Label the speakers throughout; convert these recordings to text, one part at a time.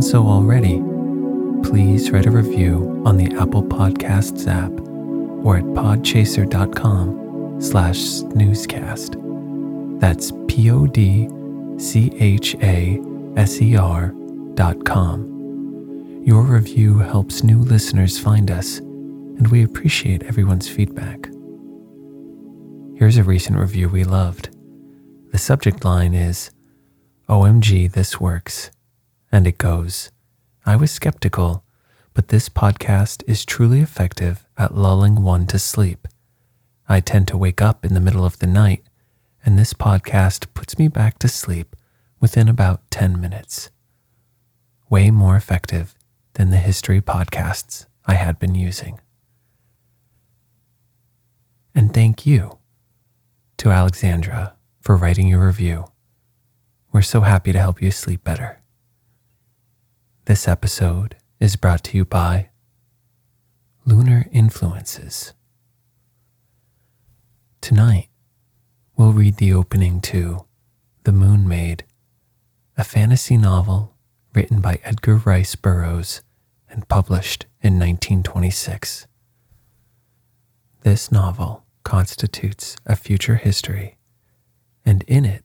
Speaker 1: Done so already, please write a review on the Apple Podcasts app or at podchaser.com slash snoozecast. That's P-O-D C H A S E R dot com. Your review helps new listeners find us, and we appreciate everyone's feedback. Here's a recent review we loved. The subject line is OMG, this works. And it goes I was skeptical, but this podcast is truly effective at lulling one to sleep. I tend to wake up in the middle of the night and this podcast puts me back to sleep within about 10 minutes. Way more effective than the history podcasts I had been using. And thank you to Alexandra for writing your review. We're so happy to help you sleep better. This episode is brought to you by Lunar Influences. Tonight, we'll read the opening to The Moon Maid, a fantasy novel written by Edgar Rice Burroughs and published in 1926. This novel constitutes a future history, and in it,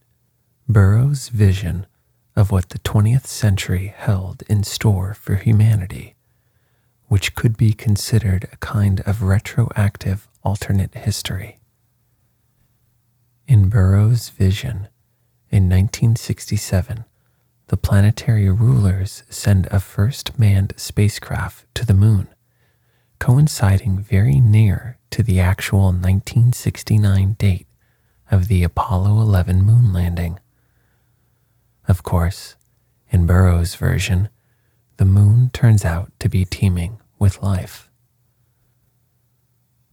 Speaker 1: Burroughs' vision of what the 20th century held in store for humanity, which could be considered a kind of retroactive alternate history. In Burroughs' vision, in 1967, the planetary rulers send a first manned spacecraft to the moon, coinciding very near to the actual 1969 date of the Apollo 11 moon landing. Of course, in Burroughs' version, the moon turns out to be teeming with life.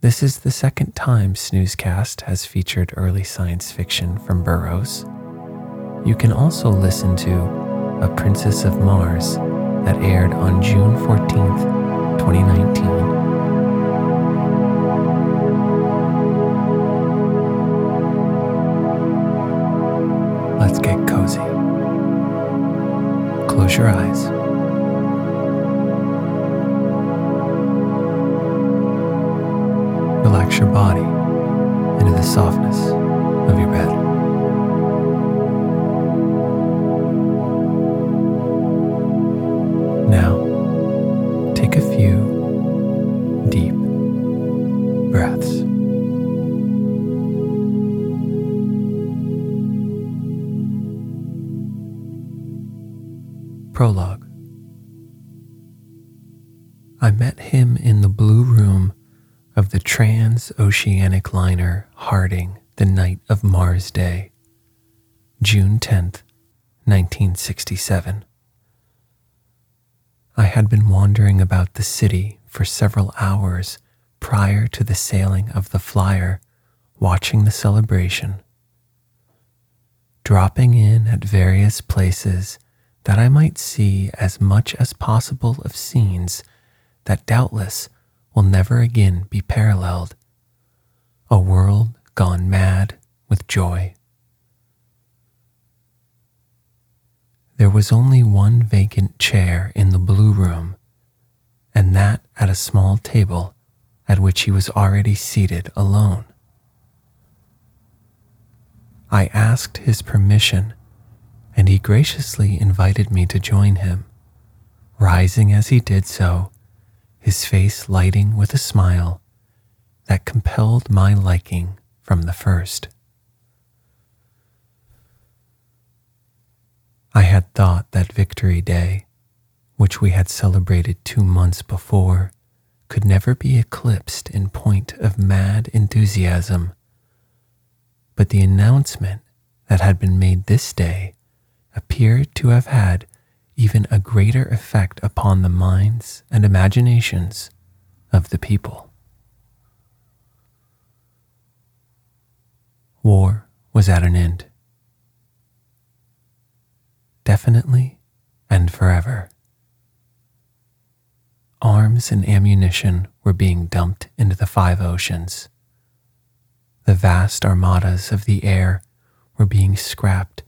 Speaker 1: This is the second time Snoozecast has featured early science fiction from Burroughs. You can also listen to A Princess of Mars that aired on June 14th, Close your eyes. relax your body into the softness of your bed. Day, June 10th, 1967. I had been wandering about the city for several hours prior to the sailing of the flyer, watching the celebration. Dropping in at various places that I might see as much as possible of scenes that doubtless will never again be paralleled. A world gone mad with joy. There was only one vacant chair in the blue room, and that at a small table at which he was already seated alone. I asked his permission, and he graciously invited me to join him, rising as he did so his face lighting with a smile that compelled my liking from the first. I had thought that Victory Day, which we had celebrated two months before, could never be eclipsed in point of mad enthusiasm. But the announcement that had been made this day appeared to have had even a greater effect upon the minds and imaginations of the people. War was at an end. Definitely and forever. Arms and ammunition were being dumped into the five oceans. The vast armadas of the air were being scrapped,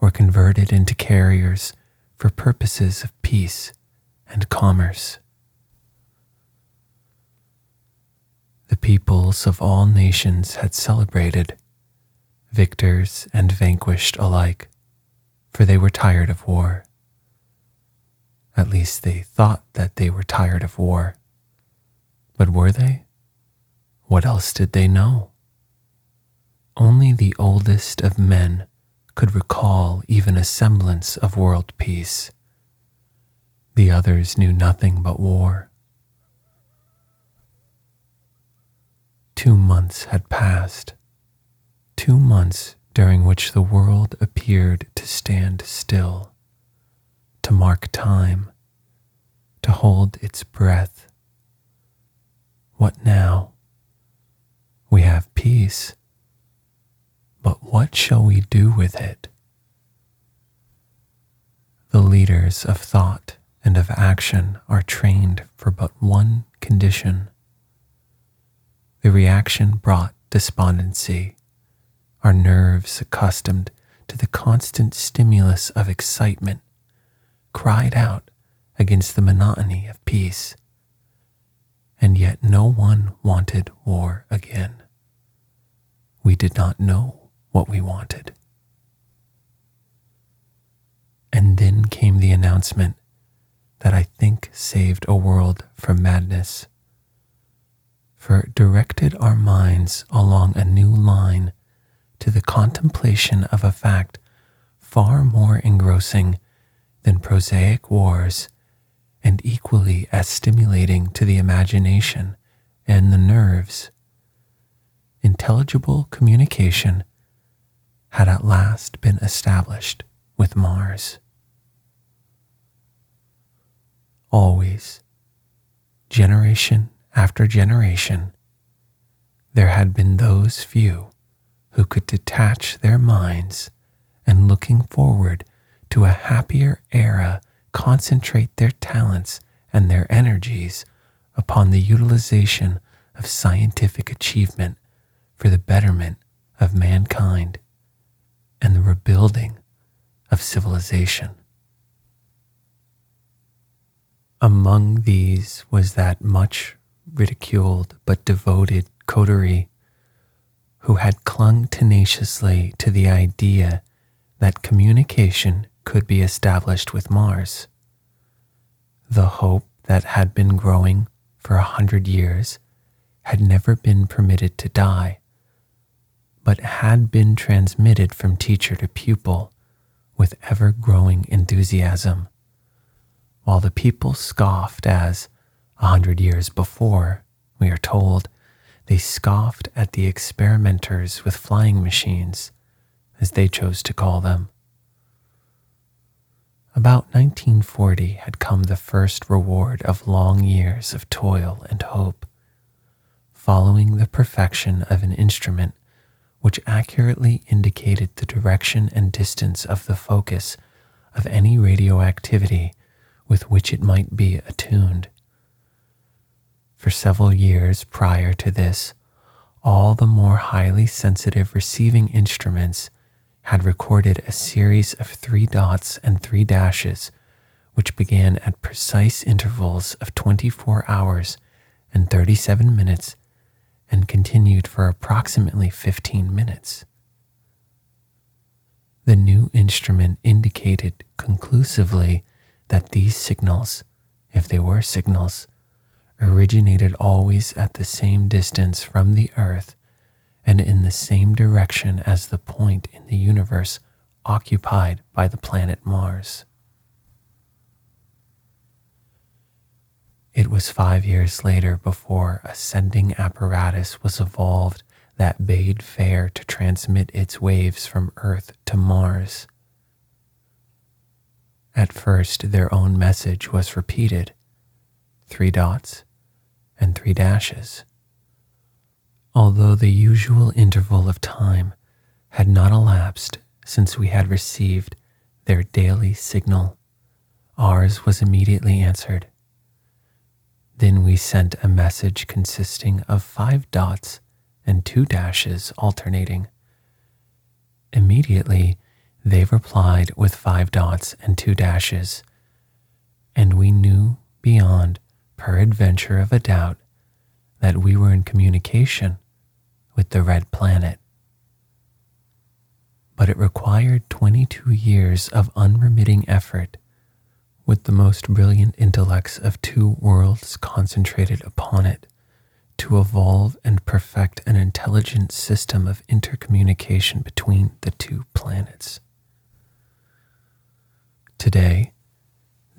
Speaker 1: or converted into carriers for purposes of peace and commerce. The peoples of all nations had celebrated, victors and vanquished alike, for they were tired of war. At least they thought that they were tired of war. But were they? What else did they know? Only the oldest of men could recall even a semblance of world peace. The others knew nothing but war. Two months had passed, two months during which the world appeared to stand still, to mark time, to hold its breath. What now? We have peace but what shall we do with it? The leaders of thought and of action are trained for but one condition. The reaction brought despondency, our nerves accustomed to the constant stimulus of excitement, cried out against the monotony of peace. And yet no one wanted war again. We did not know what we wanted. And then came the announcement that I think saved a world from madness, for it directed our minds along a new line to the contemplation of a fact far more engrossing than prosaic wars and equally as stimulating to the imagination and the nerves. Intelligible communication had at last been established with Mars. Always, generation after generation, there had been those few who could detach their minds and looking forward to a happier era concentrate their talents and their energies upon the utilization of scientific achievement for the betterment of mankind and the rebuilding of civilization. Among these was that much ridiculed but devoted coterie who had clung tenaciously to the idea that communication could be established with Mars. The hope that had been growing for a hundred years had never been permitted to die but had been transmitted from teacher to pupil with ever growing enthusiasm, while the people scoffed as A hundred years before, we are told, they scoffed at the experimenters with flying machines, as they chose to call them. About 1940 had come the first reward of long years of toil and hope, following the perfection of an instrument which accurately indicated the direction and distance of the focus of any radioactivity with which it might be attuned. For several years prior to this, all the more highly sensitive receiving instruments had recorded a series of three dots and three dashes, which began at precise intervals of 24 hours and 37 minutes and continued for approximately 15 minutes. The new instrument indicated conclusively that these signals, if they were signals, originated always at the same distance from the Earth and in the same direction as the point in the universe occupied by the planet Mars. It was five years later before a sending apparatus was evolved that bade fair to transmit its waves from Earth to Mars. At first, their own message was repeated three dots and three dashes. Although the usual interval of time had not elapsed since we had received their daily signal, ours was immediately answered. Then we sent a message consisting of five dots and two dashes alternating. Immediately, they replied with five dots and two dashes, and we knew beyond peradventure of a doubt that we were in communication with the red planet. But it required 22 years of unremitting effort with the most brilliant intellects of two worlds concentrated upon it to evolve and perfect an intelligent system of intercommunication between the two planets. Today,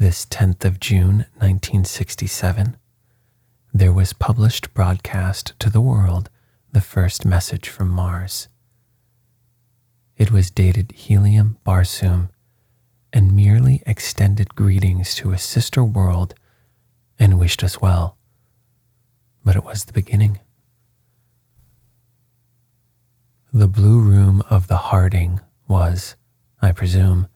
Speaker 1: this 10th of June 1967, there was published broadcast to the world the first message from Mars. It was dated Helium Barsoom and merely extended greetings to a sister world and wished us well. But it was the beginning. The blue room of the Harding was, I presume,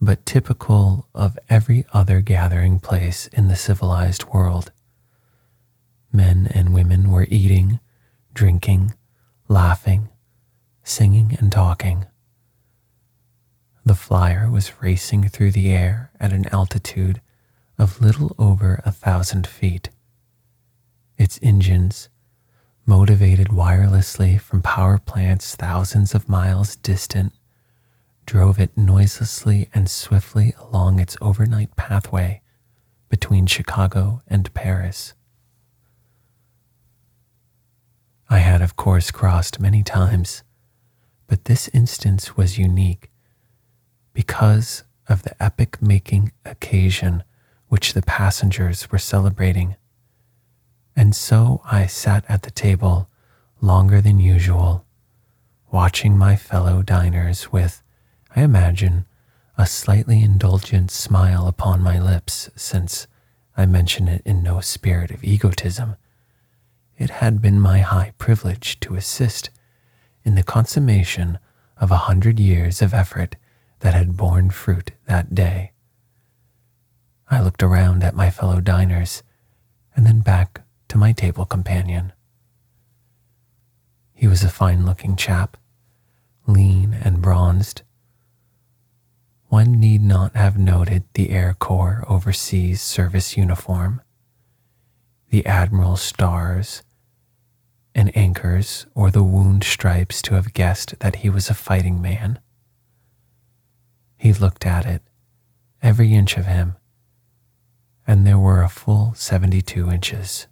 Speaker 1: but typical of every other gathering place in the civilized world. Men and women were eating, drinking, laughing, singing, and talking. The flyer was racing through the air at an altitude of little over a thousand feet. Its engines, motivated wirelessly from power plants thousands of miles distant, drove it noiselessly and swiftly along its overnight pathway between Chicago and Paris. I had, of course, crossed many times, but this instance was unique because of the epic making occasion which the passengers were celebrating. And so I sat at the table longer than usual, watching my fellow diners with, I imagine, a slightly indulgent smile upon my lips, since I mention it in no spirit of egotism. It had been my high privilege to assist in the consummation of a hundred years of effort that had borne fruit that day. I looked around at my fellow diners and then back to my table companion. He was a fine looking chap, lean and bronzed. One need not have noted the Air Corps overseas service uniform, the Admiral's stars and anchors, or the wound stripes to have guessed that he was a fighting man. He looked at it, every inch of him, and there were a full 72 inches.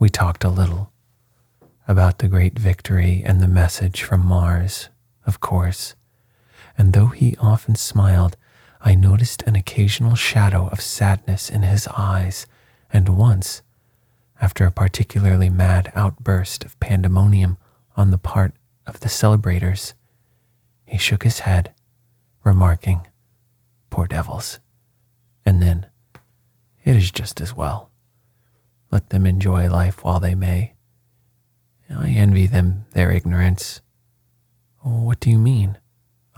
Speaker 1: We talked a little about the great victory and the message from Mars, of course, and though he often smiled, I noticed an occasional shadow of sadness in his eyes, and once, after a particularly mad outburst of pandemonium on the part of the celebrators, he shook his head, remarking, Poor devils. And then, It is just as well. Let them enjoy life while they may. I envy them their ignorance. What do you mean?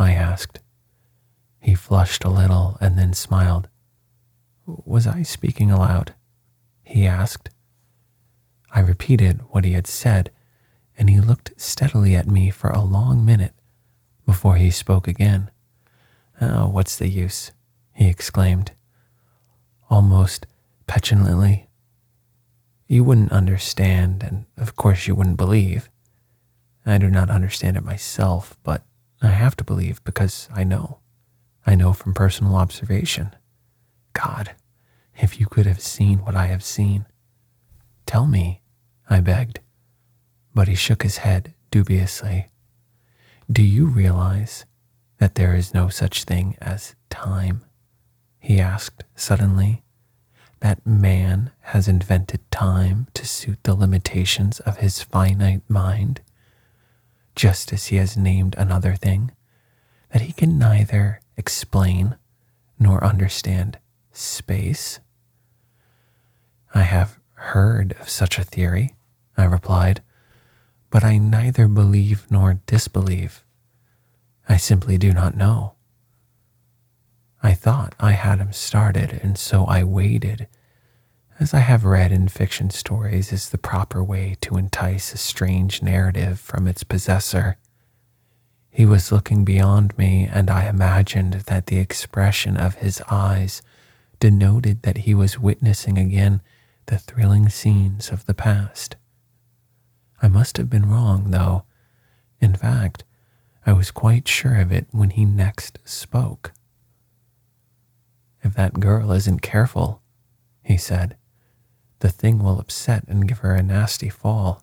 Speaker 1: I asked. He flushed a little and then smiled. Was I speaking aloud? He asked. I repeated what he had said, and he looked steadily at me for a long minute before he spoke again. Oh, what's the use? he exclaimed, almost petulantly. You wouldn't understand, and of course you wouldn't believe. I do not understand it myself, but I have to believe because I know. I know from personal observation. God, if you could have seen what I have seen. Tell me, I begged. But he shook his head dubiously. Do you realize that there is no such thing as time? He asked suddenly. That man has invented time to suit the limitations of his finite mind, just as he has named another thing that he can neither explain nor understand space? I have heard of such a theory, I replied, but I neither believe nor disbelieve. I simply do not know. I thought I had him started, and so I waited, as I have read in fiction stories is the proper way to entice a strange narrative from its possessor. He was looking beyond me, and I imagined that the expression of his eyes denoted that he was witnessing again the thrilling scenes of the past. I must have been wrong, though. In fact, I was quite sure of it when he next spoke. If that girl isn't careful, he said, the thing will upset and give her a nasty fall.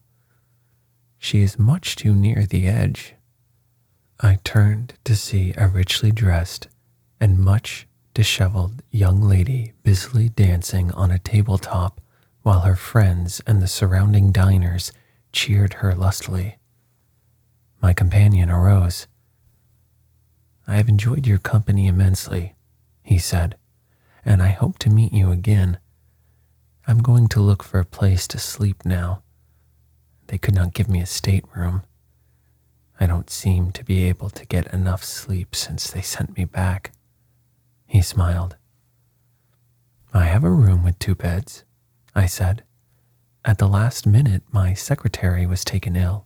Speaker 1: She is much too near the edge. I turned to see a richly dressed and much disheveled young lady busily dancing on a tabletop while her friends and the surrounding diners cheered her lustily. My companion arose. I have enjoyed your company immensely, he said, and I hope to meet you again. I'm going to look for a place to sleep now. They could not give me a stateroom. I don't seem to be able to get enough sleep since they sent me back. He smiled. I have a room with two beds, I said. At the last minute, my secretary was taken ill.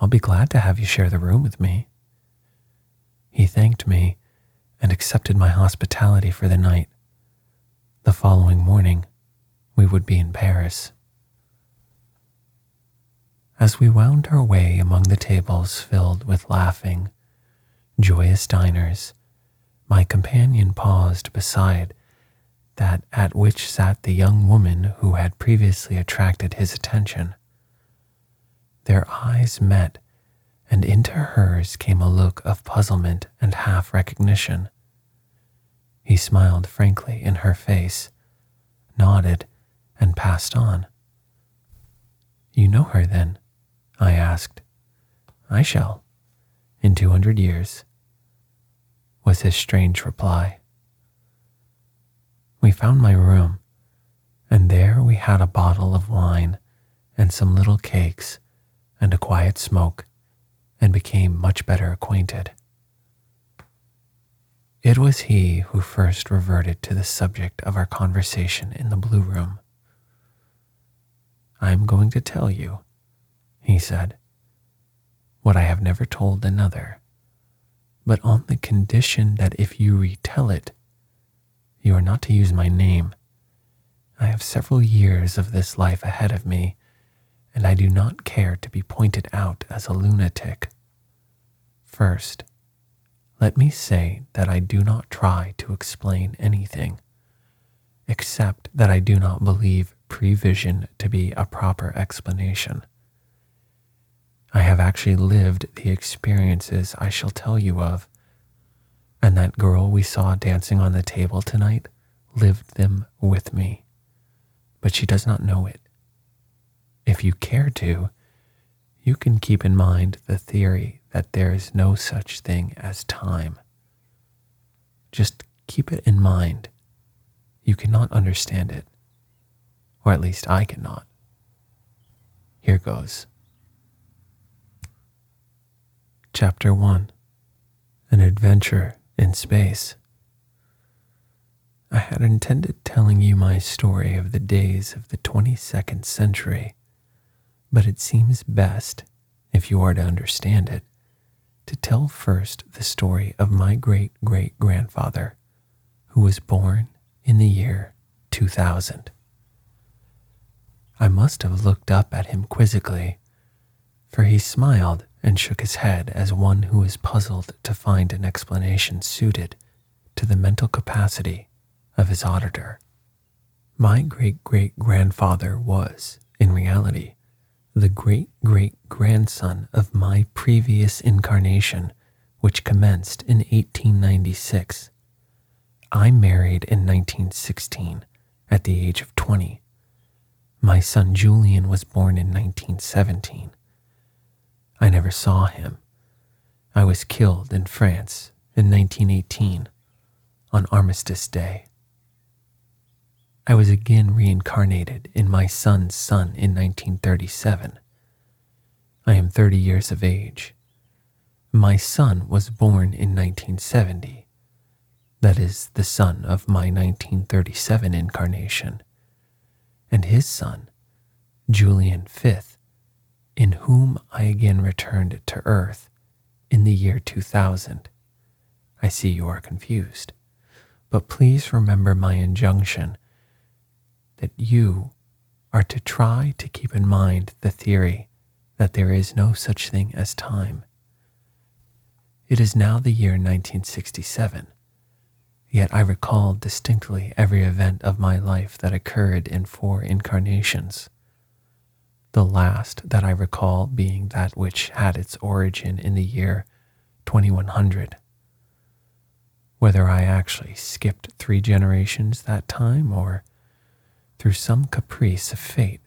Speaker 1: I'll be glad to have you share the room with me. He thanked me and accepted my hospitality for the night. The following morning, we would be in Paris. As we wound our way among the tables filled with laughing, joyous diners, my companion paused beside that at which sat the young woman who had previously attracted his attention. Their eyes met, and into hers came a look of puzzlement and half recognition. He smiled frankly in her face, nodded, and passed on. You know her then? I asked. I shall, in 200 years, was his strange reply. We found my room, and there we had a bottle of wine and some little cakes and a quiet smoke, and became much better acquainted. It was he who first reverted to the subject of our conversation in the blue room. I am going to tell you he said, what I have never told another, but on the condition that if you retell it, you are not to use my name. I have several years of this life ahead of me, and I do not care to be pointed out as a lunatic. First, let me say that I do not try to explain anything, except that I do not believe prevision to be a proper explanation. I have actually lived the experiences I shall tell you of. And that girl we saw dancing on the table tonight lived them with me. But she does not know it. If you care to, you can keep in mind the theory that there is no such thing as time. Just keep it in mind. You cannot understand it, or at least I cannot. Here goes. Chapter 1 An Adventure in Space. I had intended telling you my story of the days of the 22nd century but it seems best, if you are to understand it, to tell first the story of my great great grandfather, who was born in the year 2000. I must have looked up at him quizzically, for he smiled and shook his head as one who is puzzled to find an explanation suited to the mental capacity of his auditor. My great great grandfather was, in reality, the great great grandson of my previous incarnation, which commenced in 1896. I married in 1916 at the age of 20. My son Julian was born in 1917. I never saw him. I was killed in France in 1918 on Armistice Day. I was again reincarnated in my son's son in 1937. I am 30 years of age. My son was born in 1970. That is the son of my 1937 incarnation. And his son, Julian Fifth, in whom I again returned to Earth in the year 2000. I see you are confused, but please remember my injunction that you are to try to keep in mind the theory that there is no such thing as time. It is now the year 1967, yet I recall distinctly every event of my life that occurred in four incarnations. The last that I recall being that which had its origin in the year 2100. Whether I actually skipped three generations that time or through some caprice of fate,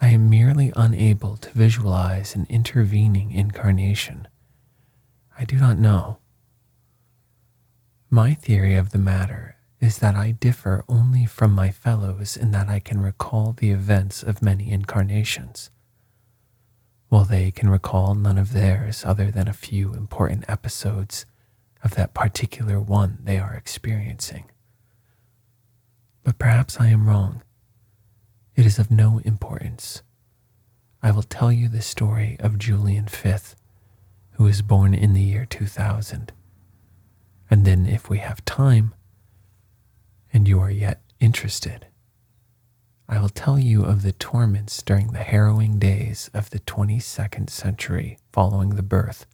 Speaker 1: I am merely unable to visualize an intervening incarnation. I do not know. My theory of the matter is that I differ only from my fellows in that I can recall the events of many incarnations, while they can recall none of theirs other than a few important episodes of that particular one they are experiencing. But perhaps I am wrong. It is of no importance. I will tell you the story of Julian Fifth, who was born in the year 2000. And then, if we have time, and you are yet interested, I will tell you of the torments during the harrowing days of the 22nd century following the birth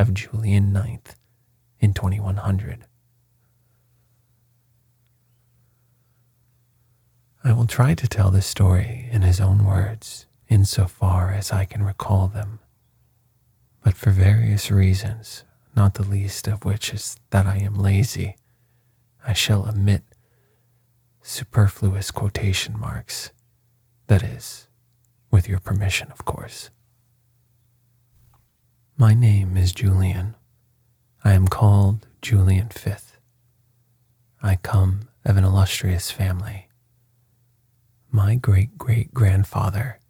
Speaker 1: of Julian Ninth in 2100. I will try to tell this story in his own words, insofar as I can recall them. But for various reasons, not the least of which is that I am lazy, I shall omit superfluous quotation marks. That is, with your permission, of course. My name is Julian. I am called Julian Fifth. I come of an illustrious family my great great grandfather,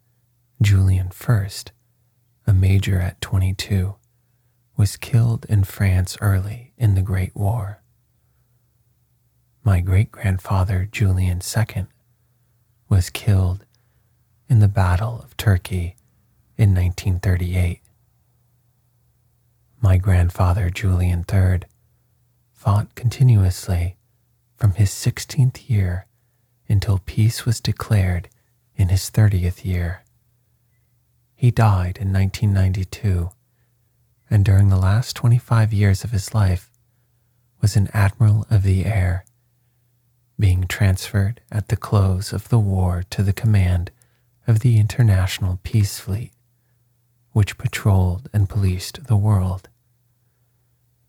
Speaker 1: Julian I, a major at 22, was killed in France early in the Great War. My great grandfather, Julian II, was killed in the Battle of Turkey in 1938. My grandfather, Julian III, fought continuously from his 16th year until peace was declared in his 30th year. He died in 1992, and during the last 25 years of his life was an admiral of the air, being transferred at the close of the war to the command of the International Peace Fleet, which patrolled and policed the world.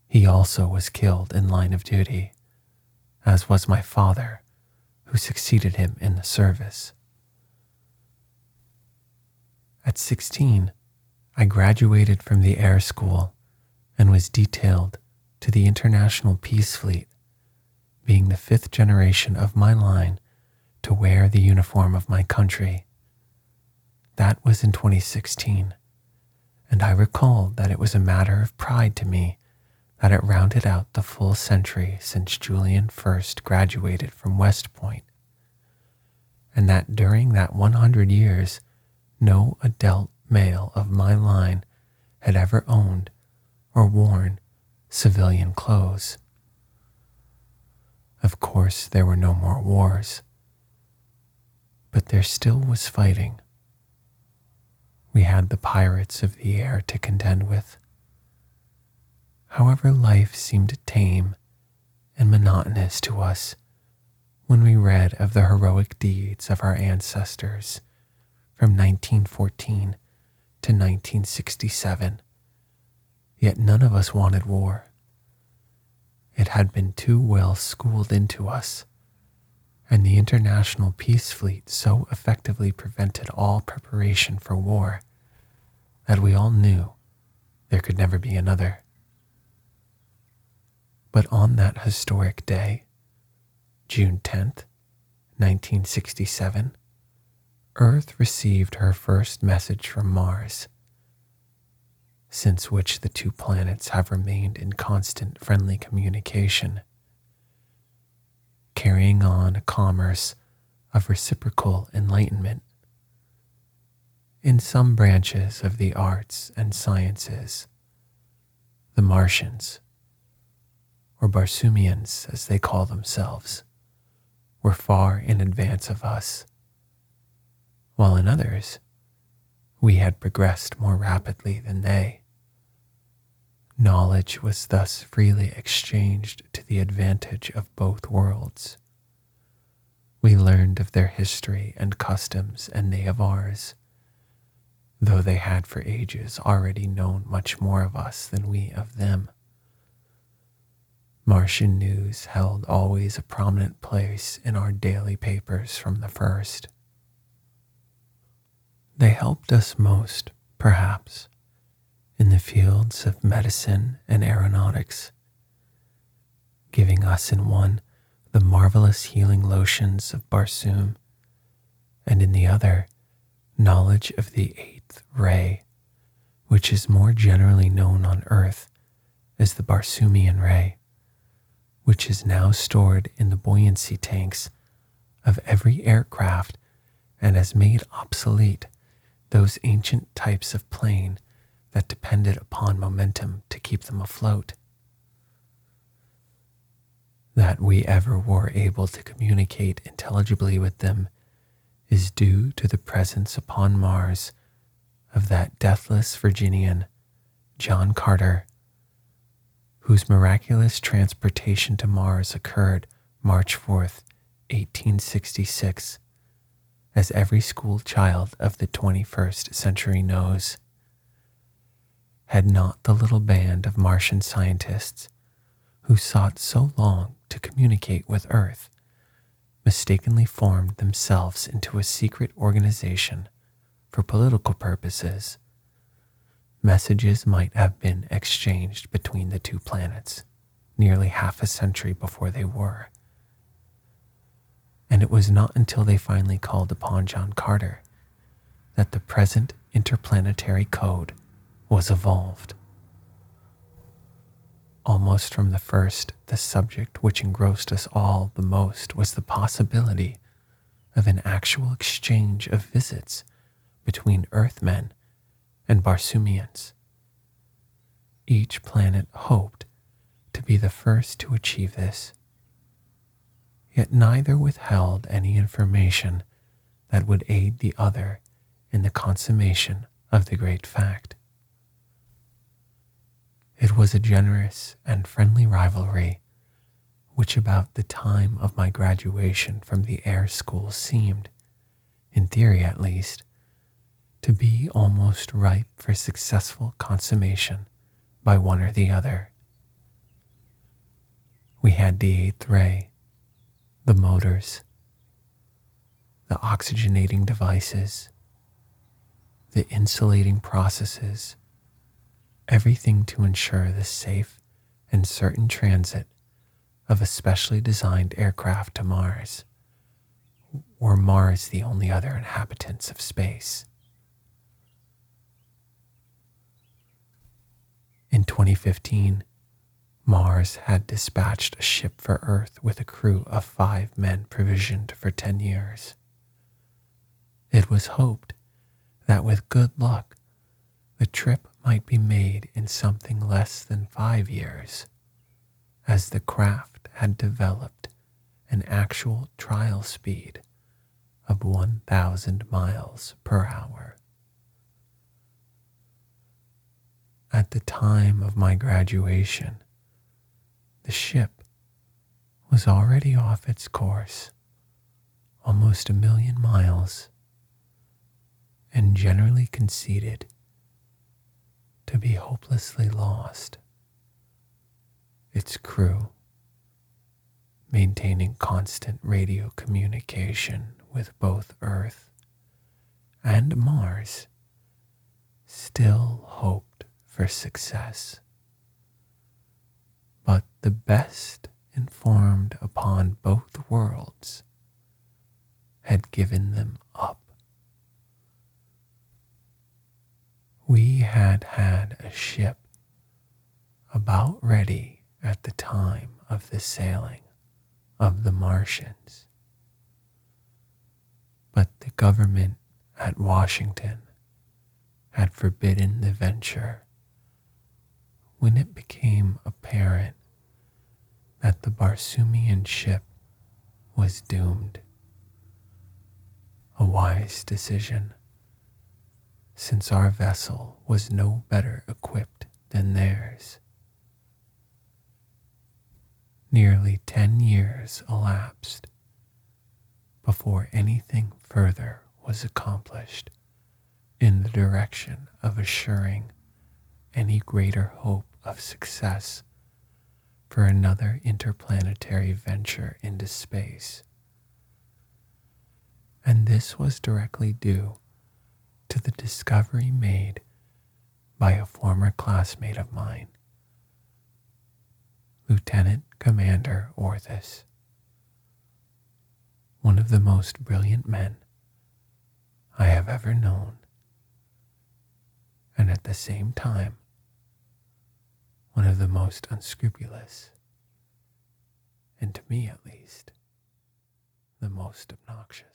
Speaker 1: He also was killed in line of duty, as was my father, who succeeded him in the service. At 16, I graduated from the Air School and was detailed to the International Peace Fleet, being the fifth generation of my line to wear the uniform of my country. That was in 2016, and I recalled that it was a matter of pride to me that it rounded out the full century since Julian first graduated from West Point, and that during that 100 years, no adult male of my line had ever owned or worn civilian clothes. Of course, there were no more wars, but there still was fighting. We had the pirates of the air to contend with. However, life seemed tame and monotonous to us when we read of the heroic deeds of our ancestors from 1914 to 1967. Yet none of us wanted war. It had been too well schooled into us, and the International Peace Fleet so effectively prevented all preparation for war that we all knew there could never be another. But on that historic day, June 10th, 1967, Earth received her first message from Mars, since which the two planets have remained in constant friendly communication, carrying on a commerce of reciprocal enlightenment. In some branches of the arts and sciences, the Martians, or Barsoomians as they call themselves, were far in advance of us while in others, we had progressed more rapidly than they. Knowledge was thus freely exchanged to the advantage of both worlds. We learned of their history and customs, and they of ours, though they had for ages already known much more of us than we of them. Martian news held always a prominent place in our daily papers from the first. They helped us most, perhaps, in the fields of medicine and aeronautics, giving us in one the marvelous healing lotions of Barsoom, and in the other, knowledge of the eighth ray, which is more generally known on Earth as the Barsoomian ray, which is now stored in the buoyancy tanks of every aircraft and has made obsolete those ancient types of plane that depended upon momentum to keep them afloat. That we ever were able to communicate intelligibly with them is due to the presence upon Mars of that deathless Virginian, John Carter, whose miraculous transportation to Mars occurred March 4th, 1866 as every school child of the 21st century knows. Had not the little band of Martian scientists who sought so long to communicate with Earth mistakenly formed themselves into a secret organization for political purposes, messages might have been exchanged between the two planets nearly half a century before they were and it was not until they finally called upon John Carter that the present interplanetary code was evolved. Almost from the first, the subject which engrossed us all the most was the possibility of an actual exchange of visits between Earthmen and Barsoomians. Each planet hoped to be the first to achieve this yet neither withheld any information that would aid the other in the consummation of the great fact. It was a generous and friendly rivalry, which about the time of my graduation from the air school seemed, in theory at least, to be almost ripe for successful consummation by one or the other. We had the eighth ray, the motors, the oxygenating devices, the insulating processes, everything to ensure the safe and certain transit of a specially designed aircraft to Mars, were Mars the only other inhabitants of space. In 2015, Mars had dispatched a ship for Earth with a crew of five men provisioned for 10 years. It was hoped that with good luck, the trip might be made in something less than five years, as the craft had developed an actual trial speed of 1,000 miles per hour. At the time of my graduation, the ship was already off its course, almost a million miles, and generally conceded to be hopelessly lost. Its crew, maintaining constant radio communication with both Earth and Mars, still hoped for success. The best informed upon both worlds had given them up. We had had a ship about ready at the time of the sailing of the Martians. But the government at Washington had forbidden the venture when it became apparent that the Barsoomian ship was doomed. A wise decision since our vessel was no better equipped than theirs. Nearly ten years elapsed before anything further was accomplished in the direction of assuring any greater hope of success for another interplanetary venture into space. And this was directly due to the discovery made by a former classmate of mine, Lieutenant Commander Orthis, one of the most brilliant men I have ever known, and at the same time, one of the most unscrupulous, and to me at least, the most obnoxious.